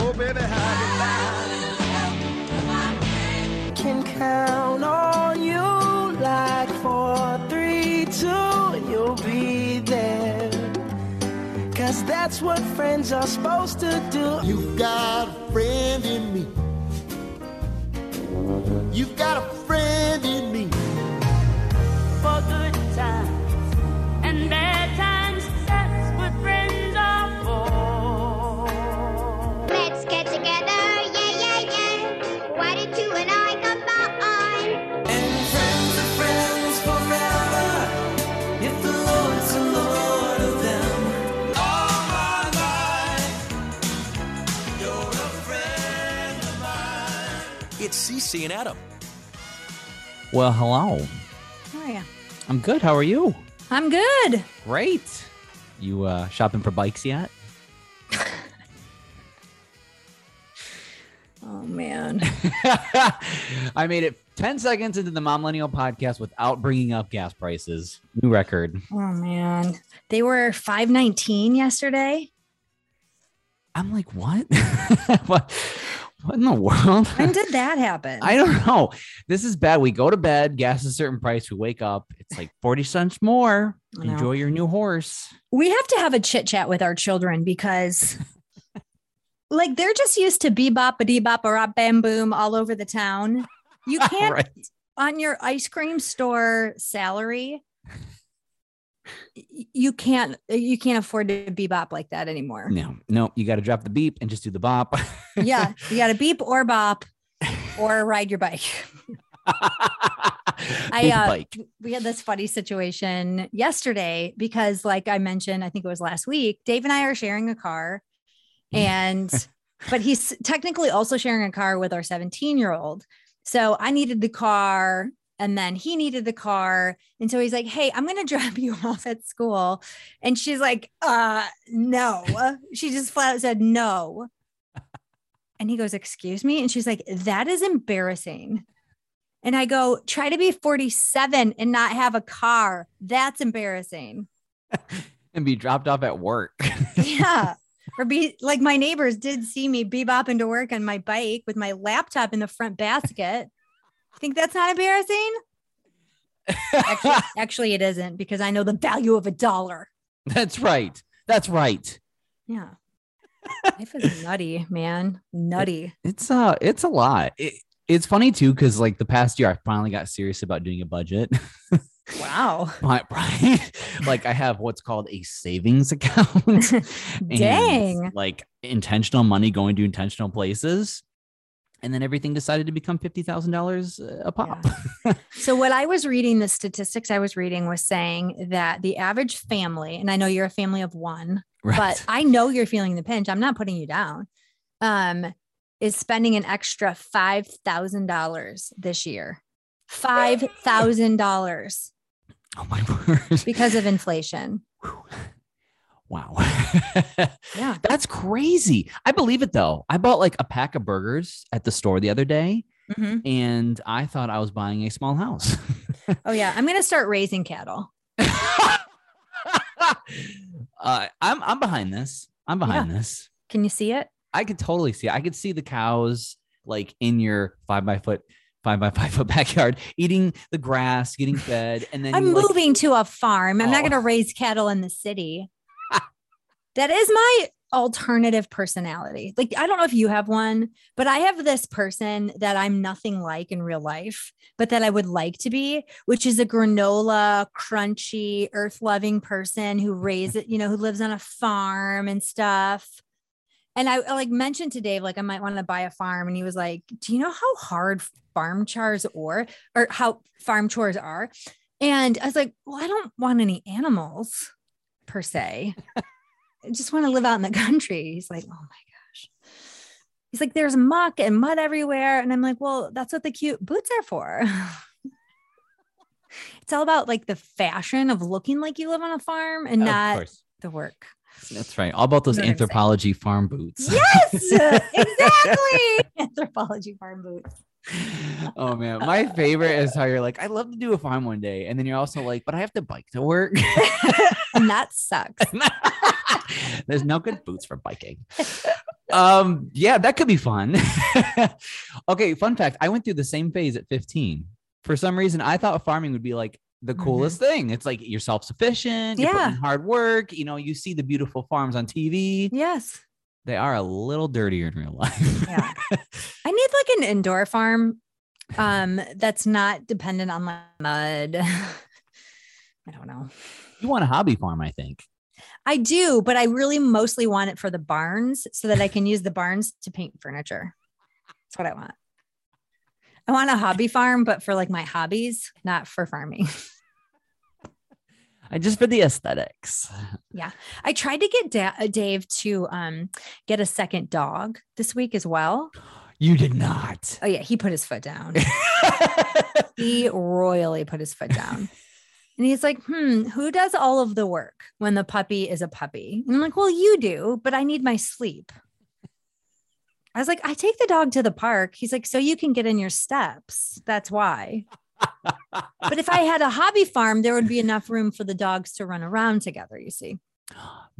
Oh, baby, how you Can count on you like four, three, two, and you'll be there. Cause that's what friends are supposed to do. You've got a friend in me. You've got a friend in me. It's CC and Adam. Well, hello. How are you? I'm good. How are you? I'm good. Great. You uh, shopping for bikes yet? Oh man. I made it 10 seconds into the Momlennial podcast without bringing up gas prices. New record. Oh man. They were 519 yesterday. I'm like, what? what? What in the world? When did that happen? I don't know. This is bad. We go to bed, gas a certain price. We wake up, it's like 40 cents more. Enjoy your new horse. we have to have a chit chat with our children because like they're just used to bebop a debop a rop bam boom all over the town. You can't Right. on your ice cream store salary. You can't you can't afford to bebop like that anymore. No, no, you got to drop the beep and just do the bop. Yeah, you got to beep or bop or ride your bike. I, uh, bike. we had this funny situation yesterday because like i mentioned i think it was last week dave and i are sharing a car and but he's technically also sharing a car with our 17 year old so i needed the car and then he needed the car and so he's like hey i'm going to drop you off at school and she's like uh no she just flat out said no and he goes excuse me and she's like that is embarrassing and I go, try to be 47 and not have a car. That's embarrassing. and be dropped off at work. Yeah. or be like my neighbors did see me bebopping to work on my bike with my laptop in the front basket. Think that's not embarrassing? Actually, actually, it isn't because I know the value of a dollar. That's right. That's right. Yeah. Life is nutty, man. Nutty. It's uh it's a lot. It, it's funny too because like the past year I finally got serious about doing a budget. Wow. Right, right. like I have what's called a savings account. Dang. like intentional money going to intentional places. And then everything decided to become fifty thousand dollars a pop. So what I was reading, the statistics I was reading was saying that the average family, and I know you're a family of one, right. but I know you're feeling the pinch. I'm not putting you down. Um, is spending an extra five thousand dollars this year. Five thousand dollars oh my word. because of inflation. Wow. Yeah. That's crazy. I believe it though. I bought like a pack of burgers at the store the other day Mhm. and I thought I was buying a small house. Oh yeah, I'm gonna start raising cattle. uh, I'm I'm behind this. I'm behind this. Can you see it? I could totally see. I could see the cows like in your five by foot, five by five foot backyard, eating the grass, getting fed, and then I'm you, like- moving to a farm. I'm not Oh. going to raise cattle in the city. That is my alternative personality. Like, I don't know if you have one, but I have this person that I'm nothing like in real life, but that I would like to be, which is a granola, crunchy, earth loving person who raises, you know, who lives on a farm and stuff. And I like mentioned to Dave, like I might want to buy a farm. And he was like, Do you know how hard farm chores or or how farm chores are? And I was like, Well, I don't want any animals per se. Just want to live out in the country. He's like, Oh my gosh. He's like, There's muck and mud everywhere. And I'm like, Well, that's what the cute boots are for. it's all about like the fashion of looking like you live on a farm and Of not course. the work. That's right. All about those You know what I'm saying. Anthropologie farm boots. Yes, exactly. Anthropologie farm boots. oh man, my favorite is how you're like, I love to do a farm one day, and then you're also like, but I have to bike to work. and that sucks. There's no good boots for biking. um, yeah, that could be fun. okay, fun fact: I went through the same phase at 15. For some reason, I thought farming would be like the Mhm. coolest thing. It's like you're self-sufficient, you're Yeah. hard work. You know, you see the beautiful farms on TV. Yes. They are a little dirtier in real life. Yeah. I need like an indoor farm um that's not dependent on like mud. I don't know. you want a hobby farm, I think. I do, but I really mostly want it for the barns so that I can use the barns to paint furniture. That's what I want. I want a hobby farm, but for like my hobbies, not for farming. I just for the aesthetics. Yeah. I tried to get da- uh, Dave to um, get a second dog this week as well. You did not. Oh, yeah. He put his foot down. he royally put his foot down. And he's like, hmm, who does all of the work when the puppy is a puppy? And I'm like, well, you do, but I need my sleep. I was like, I take the dog to the park. He's like, so you can get in your steps. That's why. but if I had a hobby farm, there would be enough room for the dogs to run around together, you see.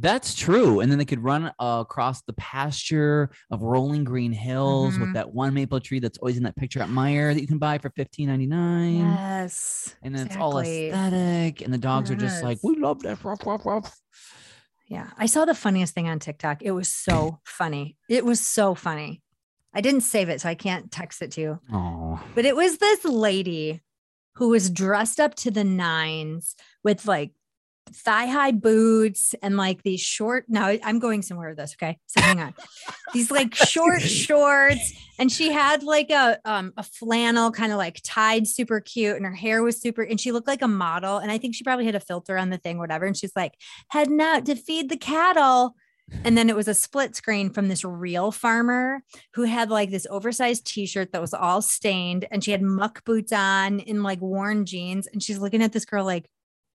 That's true. And then they could run uh, across the pasture of rolling green hills Mhm. with that one maple tree that's always in that picture at Meijer that you can buy for fifteen ninety nine. Yes. And then it's all aesthetic, and the dogs are just like, "We love that." Ruff, ruff, ruff. Yeah. I saw the funniest thing on TikTok. It was so funny. It was so funny. I didn't save it, so I can't text it to you. Oh, But it was this lady who was dressed up to the nines with like thigh high boots and like these short. Now I'm going somewhere with this. Okay. So hang on. these like short shorts. And she had like a um a flannel kind of like tied super cute and her hair was super and she looked like a model. And I think she probably had a filter on the thing, whatever. And she's like heading out to feed the cattle. And then it was a split screen from this real farmer who had like this oversized t-shirt that was all stained and she had muck boots on in like worn jeans and she's looking at this girl like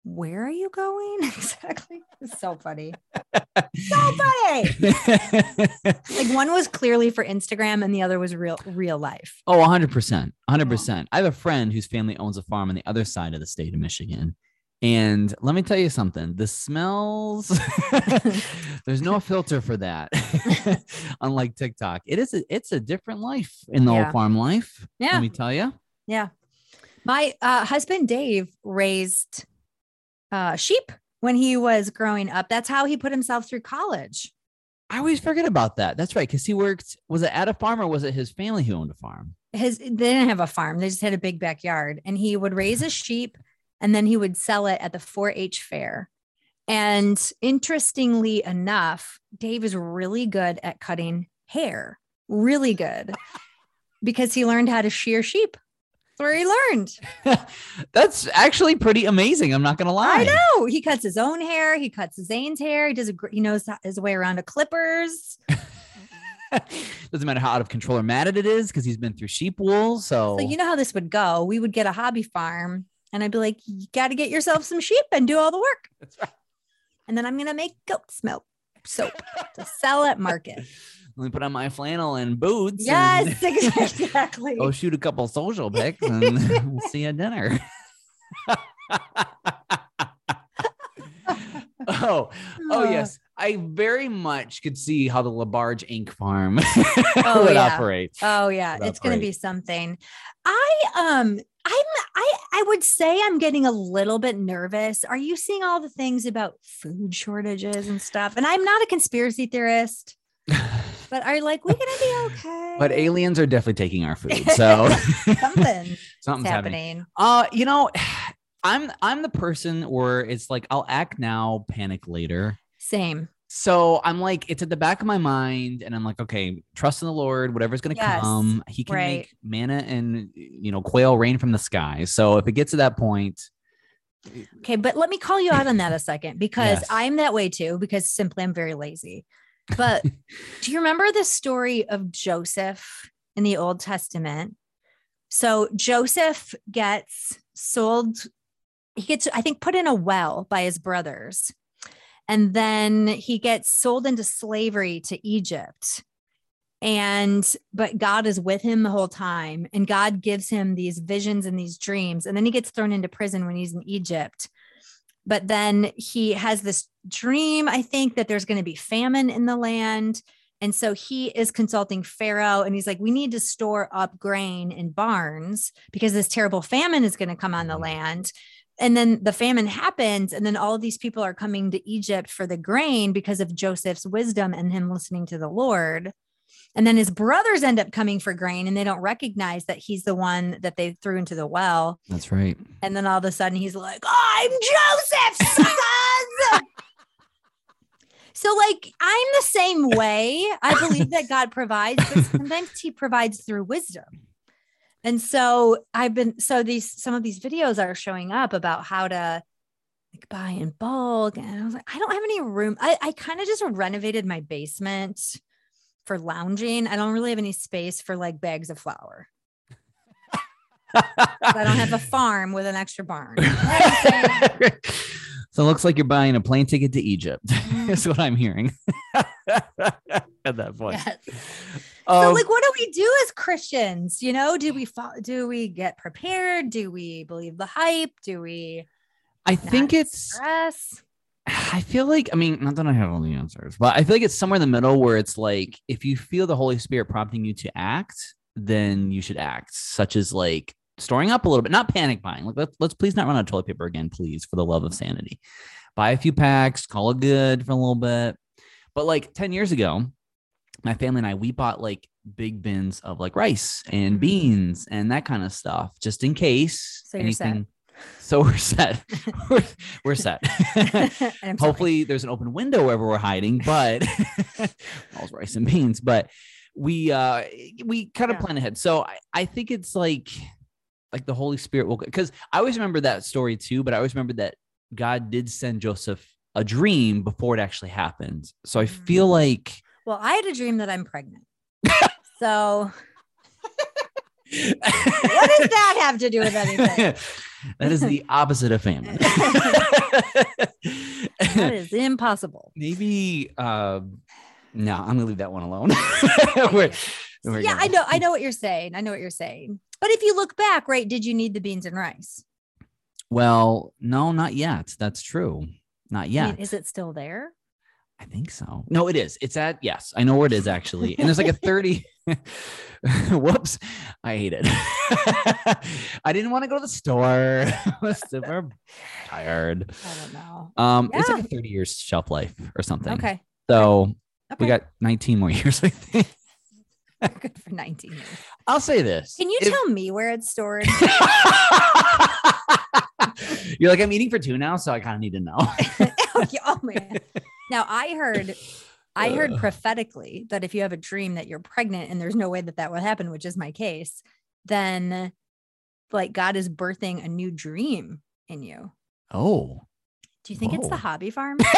where are you going exactly it's so funny so funny like one was clearly for instagram and the other was real real life oh, 100 percent, hundred percent. I have a friend whose family owns a farm on the other side of the state of Michigan, and let me tell you something: the smells. there's no filter for that. Unlike TikTok, it is. A, it's a different life in the Yeah. old farm life. yeah Let me tell you. yeah my uh, husband dave raised uh, sheep when he was growing up that's how he put himself through college I always forget about that. That's right, because he worked. Was it at a farm or was it his family who owned a farm? his they didn't have a farm they just had a big backyard and he would raise a sheep and then he would sell it at the 4-h fair and interestingly enough dave is really good at cutting hair really good because he learned how to shear sheep where he learned That's actually pretty amazing. I'm not gonna lie. i know he cuts his own hair he cuts zane's hair he does a he knows his way around a clippers Doesn't matter how out of control or matted it is because he's been through sheep wool. So, so you know how this would go we would get a hobby farm and i'd be like you got to get yourself some sheep and do all the work That's right. and then I'm gonna make goat's milk soap to sell at market. let me put on my flannel and boots. Yes, and exactly. Go shoot a couple social pics and we'll see you at dinner. oh, oh Uh, yes. I very much could see how the Labarge Ink Farm Oh, would yeah. operate. Oh yeah, That's it's gonna be something. I um I'm I I would say I'm getting a little bit nervous. Are you seeing all the things about food shortages and stuff? And I'm not a conspiracy theorist, but are like we're gonna be okay? but aliens are definitely taking our food. So something something's happening. happening. Uh, you know, I'm I'm the person where it's like I'll act now, panic later. Same. So I'm like, it's at the back of my mind, and I'm like, okay, trust in the Lord, whatever's gonna Yes, come, He can right. make manna and you know quail rain from the sky. So if it gets to that point, Okay, but let me call you out on that a second because Yes. I'm that way too, because simply I'm very lazy. But do you remember the story of Joseph in the Old Testament? So Joseph gets sold, he gets, I think, put in a well by his brothers. And then he gets sold into slavery to Egypt. And, but God is with him the whole time. And God gives him these visions and these dreams. And then he gets thrown into prison when he's in Egypt. But then he has this dream, I think, that there's going to be famine in the land. And so he is consulting Pharaoh and he's like, we need to store up grain in barns because this terrible famine is going to come on the mm-hmm. land. And then the famine happens. And then all of these people are coming to Egypt for the grain because of Joseph's wisdom and him listening to the Lord. And then his brothers end up coming for grain and they don't recognize that he's the one that they threw into the well. That's right. And then all of a sudden he's like, I'm Joseph, suckers. so, like, I'm the same way. I believe that God provides, but sometimes he provides through wisdom. And so I've been, so these, some of these videos are showing up about how to like buy in bulk. And I was like, I don't have any room. I, I kind of just renovated my basement for lounging. I don't really have any space for like bags of flour. I don't have a farm with an extra barn. You know what I'm saying? so it looks like you're buying a plane ticket to Egypt. That's what I'm hearing at that point. Yes. Um, so like what do we do as Christians? You know, do we fo- do we get prepared? Do we believe the hype? Do we I think it's. stress? I feel like I mean, not that I have all the answers, but I feel like it's somewhere in the middle where it's like if you feel the Holy Spirit prompting you to act, then you should act, such as like storing up a little bit, not panic buying. Like let's let's please not run out of toilet paper again, please, for the love of sanity. Buy a few packs, call it good for a little bit. But like 10 years ago, my family and I, we bought like big bins of like rice and Mhm. beans and that kind of stuff, just in case So you're set. So we're set. we're, we're set. I'm sorry. Hopefully, there's an open window wherever we're hiding, but all rice and beans. But we uh we kind of Yeah. plan ahead. So I, I think it's like like the Holy Spirit will because I always remember that story too, but I always remember that God did send Joseph a dream before it actually happened. So I Mhm. feel like Well, I had a dream that I'm pregnant. so what does that have to do with anything? That is the opposite of famine. That is impossible. Maybe uh no, I'm gonna leave that one alone. We're- we're yeah, gonna- I know. I know what you're saying. I know what you're saying. But if you look back, right, did you need the beans and rice? Well, no, not yet. That's true. Not I yet. mean, is it still there? I think so. No, it is. It's at yes, I know where it is actually. And there's like a 30. Whoops. I hate it. I didn't want to go to the store. I was super tired. I don't know. Um, it's like a 30 years shelf life or something. Okay. So Okay. we got 19 more years, I think. good for 19 years. I'll say this. Can you If- tell me where it's stored? You're like, I'm eating for two now, so I kind of need to know. oh, man. Now I heard I heard Ugh. prophetically that if you have a dream that you're pregnant and there's no way that that would happen, which is my case, then like God is birthing a new dream in you. oh. Do you think it's the hobby farm?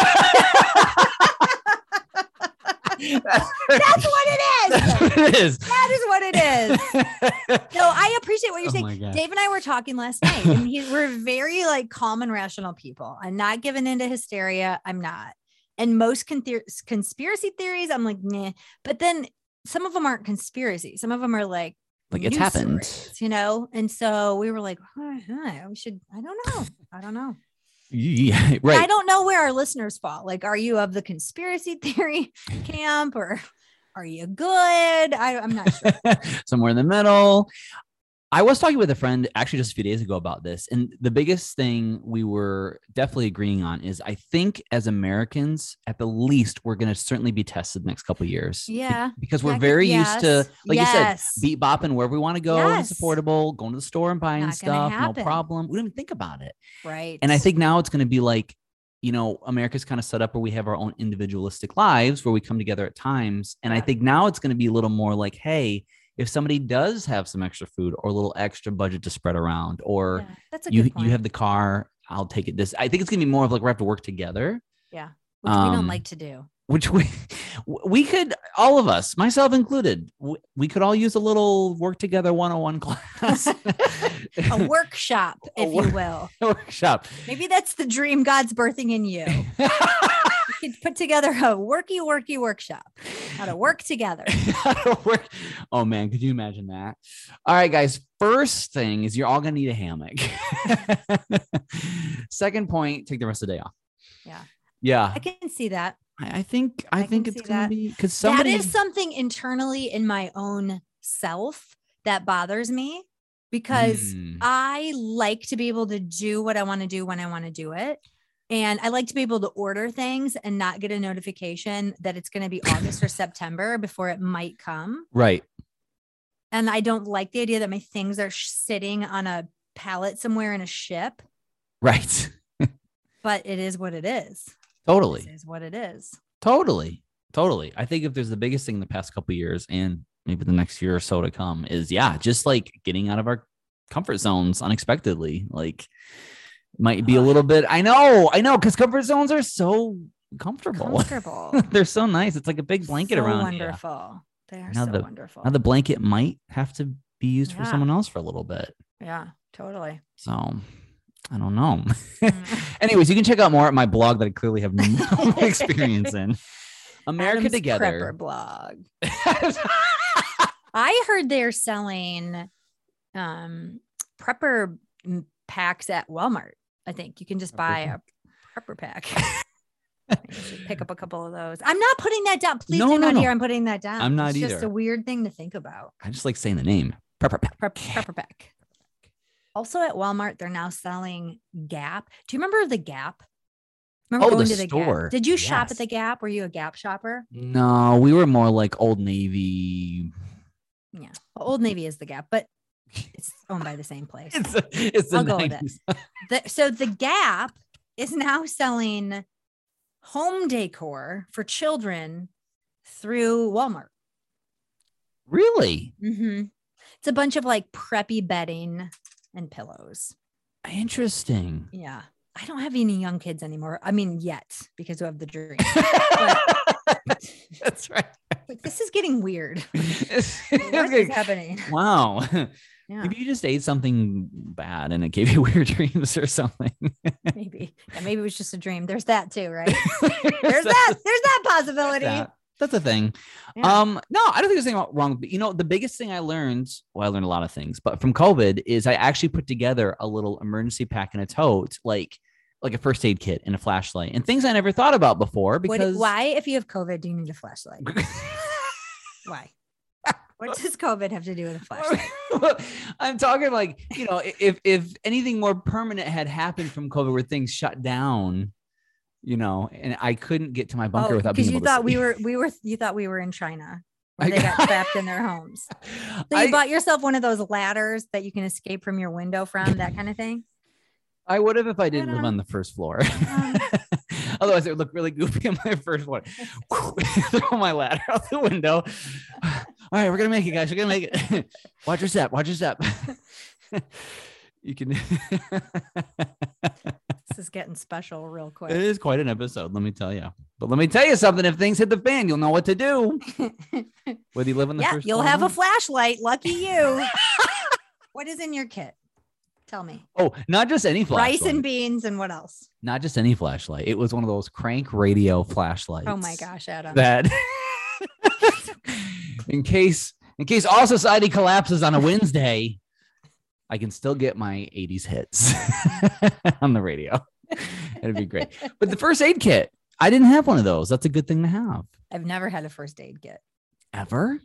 That's what it is. That's what it is. That is what it is. No, I appreciate what you're Oh saying. Dave and I were talking last night, and he, we're very like calm and rational people. I'm not given into hysteria. I'm not. And most con- conspiracy theories, I'm like, nah. But then some of them aren't conspiracy. Some of them are like, Like it's happened. stories, you know. And so we were like, huh, huh, we should. I don't know. I don't know. Yeah, right. I don't know where our listeners fall. Like, are you of the conspiracy theory camp or are you good? I, I'm not sure. somewhere in the middle. I was talking with a friend actually just a few days ago about this. And the biggest thing we were definitely agreeing on is I think as Americans, at the least, we're going to certainly be tested the next couple of years. Yeah. because we're very used to, yes, like you said, beat bopping wherever we want to go. and It's Yes. affordable, going to the store and buying Not stuff, no problem. We don't even think about it. Right. And I think now it's going to be like, you know, America's kind of set up where we have our own individualistic lives where we come together at times. And I think now it's going to be a little more like, hey, if somebody does have some extra food or a little extra budget to spread around, or Yeah, that's a you you have the car, I'll take it. This I think it's going to be more of like we have to work together, Yeah, which we um, don't like to do. which we we could all of us, myself included, we, we could all use a little work together 101 class. A workshop, A if you will. workshop. Maybe that's the dream God's birthing in you. Could put together a worky, worky workshop. How to work together. Work- oh man, could you imagine that? All right, guys. First thing is you're all gonna need a hammock. Second point, take the rest of the day off. Yeah. Yeah. I can see that. I, I think I, I think it's gonna that. be because somebody that is something internally in my own self that bothers me because Hmm. I like to be able to do what I want to do when I want to do it. And I like to be able to order things and not get a notification that it's going to be August or September before it might come. right. And I don't like the idea that my things are sitting on a pallet somewhere in a ship, Right. but it is what it is. Totally. Is what it is. Totally. Totally. I think if there's the biggest thing in the past couple of years and maybe the next year or so to come is yeah, just like getting out of our comfort zones unexpectedly. Like might be a little bit I know, I know, because comfort zones are so comfortable. Comfortable. They're so nice. It's like a big blanket So around you. wonderful. They are Now so the- wonderful. Now the blanket might have to be used for someone else for a little bit. yeah, totally. So I don't know. Mm. Anyways, you can check out more at my blog that I clearly have no experience in. America Adam's Together. Prepper blog. I heard they're selling um prepper packs at Walmart. I think you can just buy a prepper pack. Pick up a couple of those. I'm not putting that down. Please No, do no, not no. hear I'm putting that down. I'm not it's just a weird thing to think about. I just like saying the name. Prepper pack. Prep, prepper pack. Also at Walmart, they're now selling Gap. Do you remember the Gap? Remember Oh, the going to the store. Gap? Did you shop at the Gap? Were you a Gap shopper? No, we were more like Old Navy. Yeah. Well, Old Navy is the Gap, but it's owned by the same place. It's it's the I'll go with it. The, so the Gap is now selling home decor for children through Walmart. Really hmm It's a bunch of like preppy bedding and pillows. interesting. Yeah. I don't have any young kids anymore. I mean, yet because we have the dream. That's right. like, this is getting weird. What is happening? wow. Yeah, Maybe you just ate something bad and it gave you weird dreams or something. maybe. Yeah, maybe it was just a dream. There's that too, right? There's There's that. There's that possibility. that. That's a thing. Yeah. Um, no, I don't think there's anything wrong. But you know, the biggest thing I learned, well, I learned a lot of things, but from COVID is I actually put together a little emergency pack in a tote, like like a first aid kit and a flashlight and things I never thought about before What- because why, if you have COVID, do you need a flashlight? Why? What does COVID have to do with a flashlight? I'm talking like, you know, if if anything more permanent had happened from COVID where things shut down, you know, and I couldn't get to my bunker Oh, without because being you able to thought we were we were you thought we were in China they got got- trapped in their homes. So you I- bought yourself one of those ladders that you can escape from your window from, that kind of thing. I would have if I didn't live on the first floor. Um, Otherwise, it would look really goofy on my first floor. Throw my ladder out the window. All right, we're gonna make it, guys. We're gonna make it. watch your step. Watch your step. you can. This is getting special real quick. It is quite an episode, let me tell you. But let me tell you something. If things hit the fan, you'll know what to do. Whether you live on the yeah, first you'll have a flashlight. Lucky you. what is in your kit? Tell me. Oh, not just any flashlight. Rice and beans and what else? not just any flashlight. It was one of those crank radio flashlights. Oh my gosh, Adam. that in case in case all society collapses on a Wednesday, I can still get my 80s hits on the radio. It'd be great. But the first aid kit, I didn't have one of those. That's a good thing to have. I've never had a first aid kit. Ever?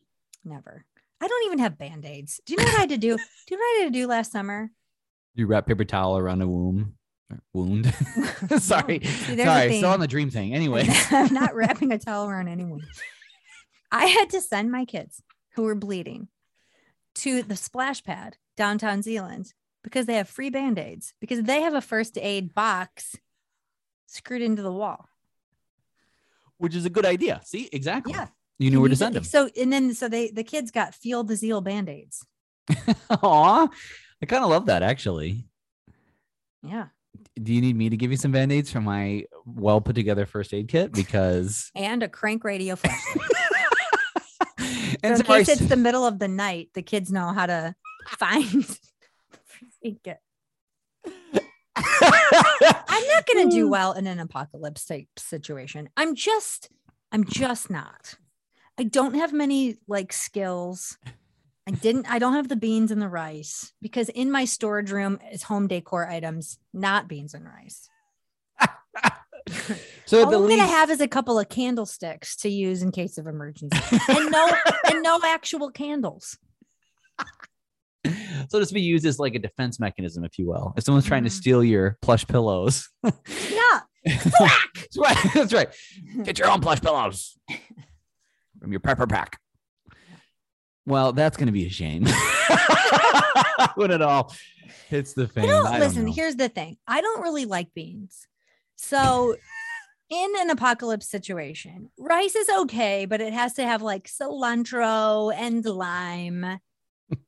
Never. I don't even have band-aids. Do you know what I had to do? Do you know what I had to do last summer? You wrap paper towel around a womb. Wound. Sorry. See, Sorry. Still on the dream thing. Anyway. I'm not wrapping a towel around anyone. I had to send my kids who were bleeding to the splash pad downtown Zeeland because they have free band-aids because they have a first aid box screwed into the wall. Which is a good idea. See, exactly. Yeah. You knew where to send them. So and then so they the kids got feel the zeal band-aids. Aw. I kind of love that actually. Yeah. do you need me to give you some band-aids from my well put together first aid kit because And a crank radio flashlight. So in case it's the middle of the night, the kids know how to find first aid kit. I'm not going to do well in an apocalypse type situation. I'm just, I'm just not. I don't have many like skills. I didn't, I don't have the beans and the rice because in my storage room is home decor items, not beans and rice. So All the I'm least, gonna have is a couple of candlesticks to use in case of emergency, and no, and no actual candles. so this be used as like a defense mechanism, if you will. If someone's trying to Mhm. steal your plush pillows, Yeah, that's right. That's right. Get your own plush pillows from your prepper pack. Well, that's going to be a shame when it all hits the fan. I don't, I don't listen. know. Here's the thing: I don't really like beans, so. In an apocalypse situation, rice is okay, but it has to have like cilantro and lime.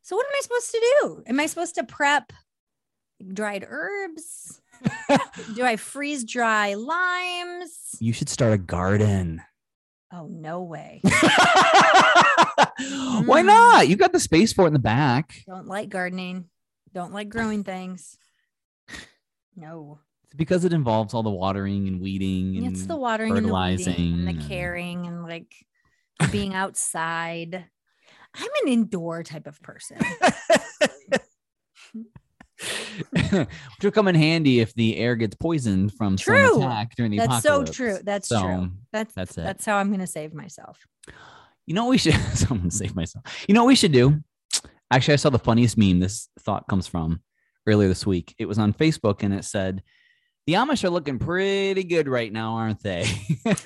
So, what am I supposed to do? Am I supposed to prep dried herbs? do I freeze dry limes? you should start a garden. Oh, no way. Why hmm. not? You got the space for it in the back. Don't like gardening. Don't like growing things. No. It's because it involves all the watering and weeding and It's the watering and the weeding fertilizing and the caring and like being outside. I'm an indoor type of person. which will come in handy if the air gets poisoned from some True. attack during the That's so true. That's So, true. That's that's it. That's how I'm gonna save myself. You know what we should someone save myself. You know what we should do? Actually, I saw the funniest meme this thought comes from earlier this week. It was on Facebook and it said, The Amish are looking pretty good right now, aren't they?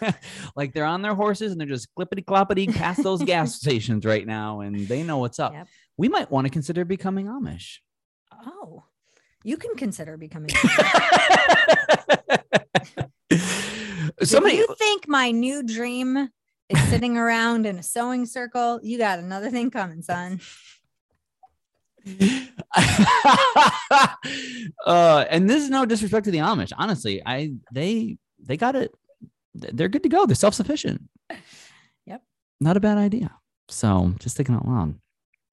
like they're on their horses and they're just clippity cloppity past those gas stations right now and they know what's up. Yep. We might want to consider becoming Amish. Oh, you can consider becoming. Somebody if you think my new dream is sitting around in a sewing circle, you got another thing coming, son. uh, and this is no disrespect to the Amish. Honestly, I they they got it. They're good to go. They're self sufficient. Yep. Not a bad idea. So just thinking out loud.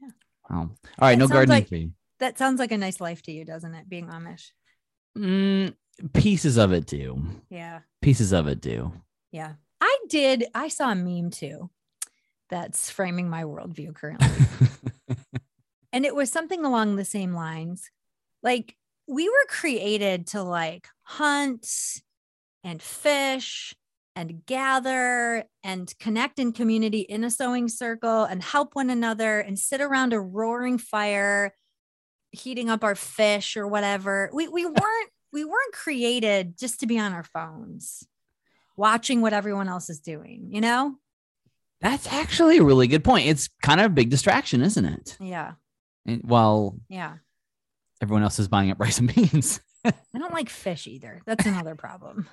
Yeah. Wow. All right. That no gardening like- you. That sounds like a nice life to you, doesn't it? Being Amish. Mm, pieces of it do. Yeah. Pieces of it do. Yeah. I did. I saw a meme too that's framing my worldview currently. and it was something along the same lines. Like we were created to like hunt and fish and gather and connect in community in a sewing circle and help one another and sit around a roaring fire heating up our fish or whatever. We we weren't we weren't created just to be on our phones watching what everyone else is doing, you know? That's actually a really good point. It's kind of a big distraction, isn't it? Yeah. And while Yeah. everyone else is buying up rice and beans. I don't like fish either. That's another problem.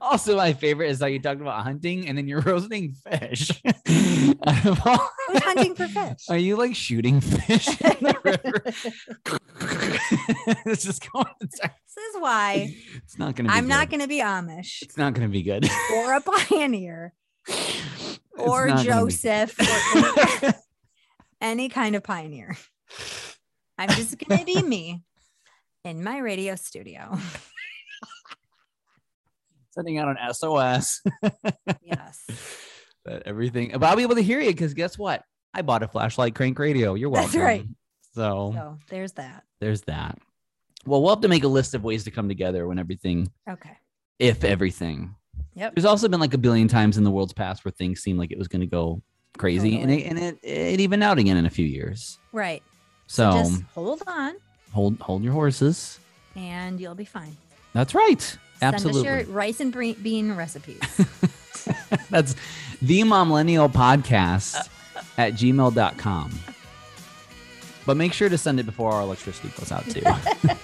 Also, my favorite is how you talked about hunting and then you're roasting fish. Out of all- Who's hunting for fish? Are you like shooting fish in the river? it's just going. This is why it's not going to. be I'm not going to be Amish It's not going to be good. or a pioneer or not gonna be- Joseph or any kind of pioneer. I'm just going to be me in my radio studio. Sending out an SOS Yes. That everything. But I'll be able to hear you because guess what? I bought a flashlight crank radio. You're welcome. That's right. So So there's that. there's that. Well, we'll have to make a list of ways to come together when everything, Okay. if everything. Yep. There's also been like a billion times in the world's past where things seemed like it was going to go crazy, and it and it, it evened out again in a few years. Right. So Just hold on hold hold your horses. and you'll be fine. That's right. Send Absolutely. us your rice and bean recipes. That's the Millennial Podcast at gmail.com. But make sure to send it before our electricity goes out too.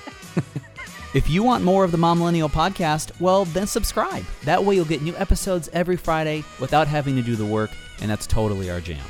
if you want more of the Momlennial Podcast, well, then subscribe. That way you'll get new episodes every Friday without having to do the work, and that's totally our jam.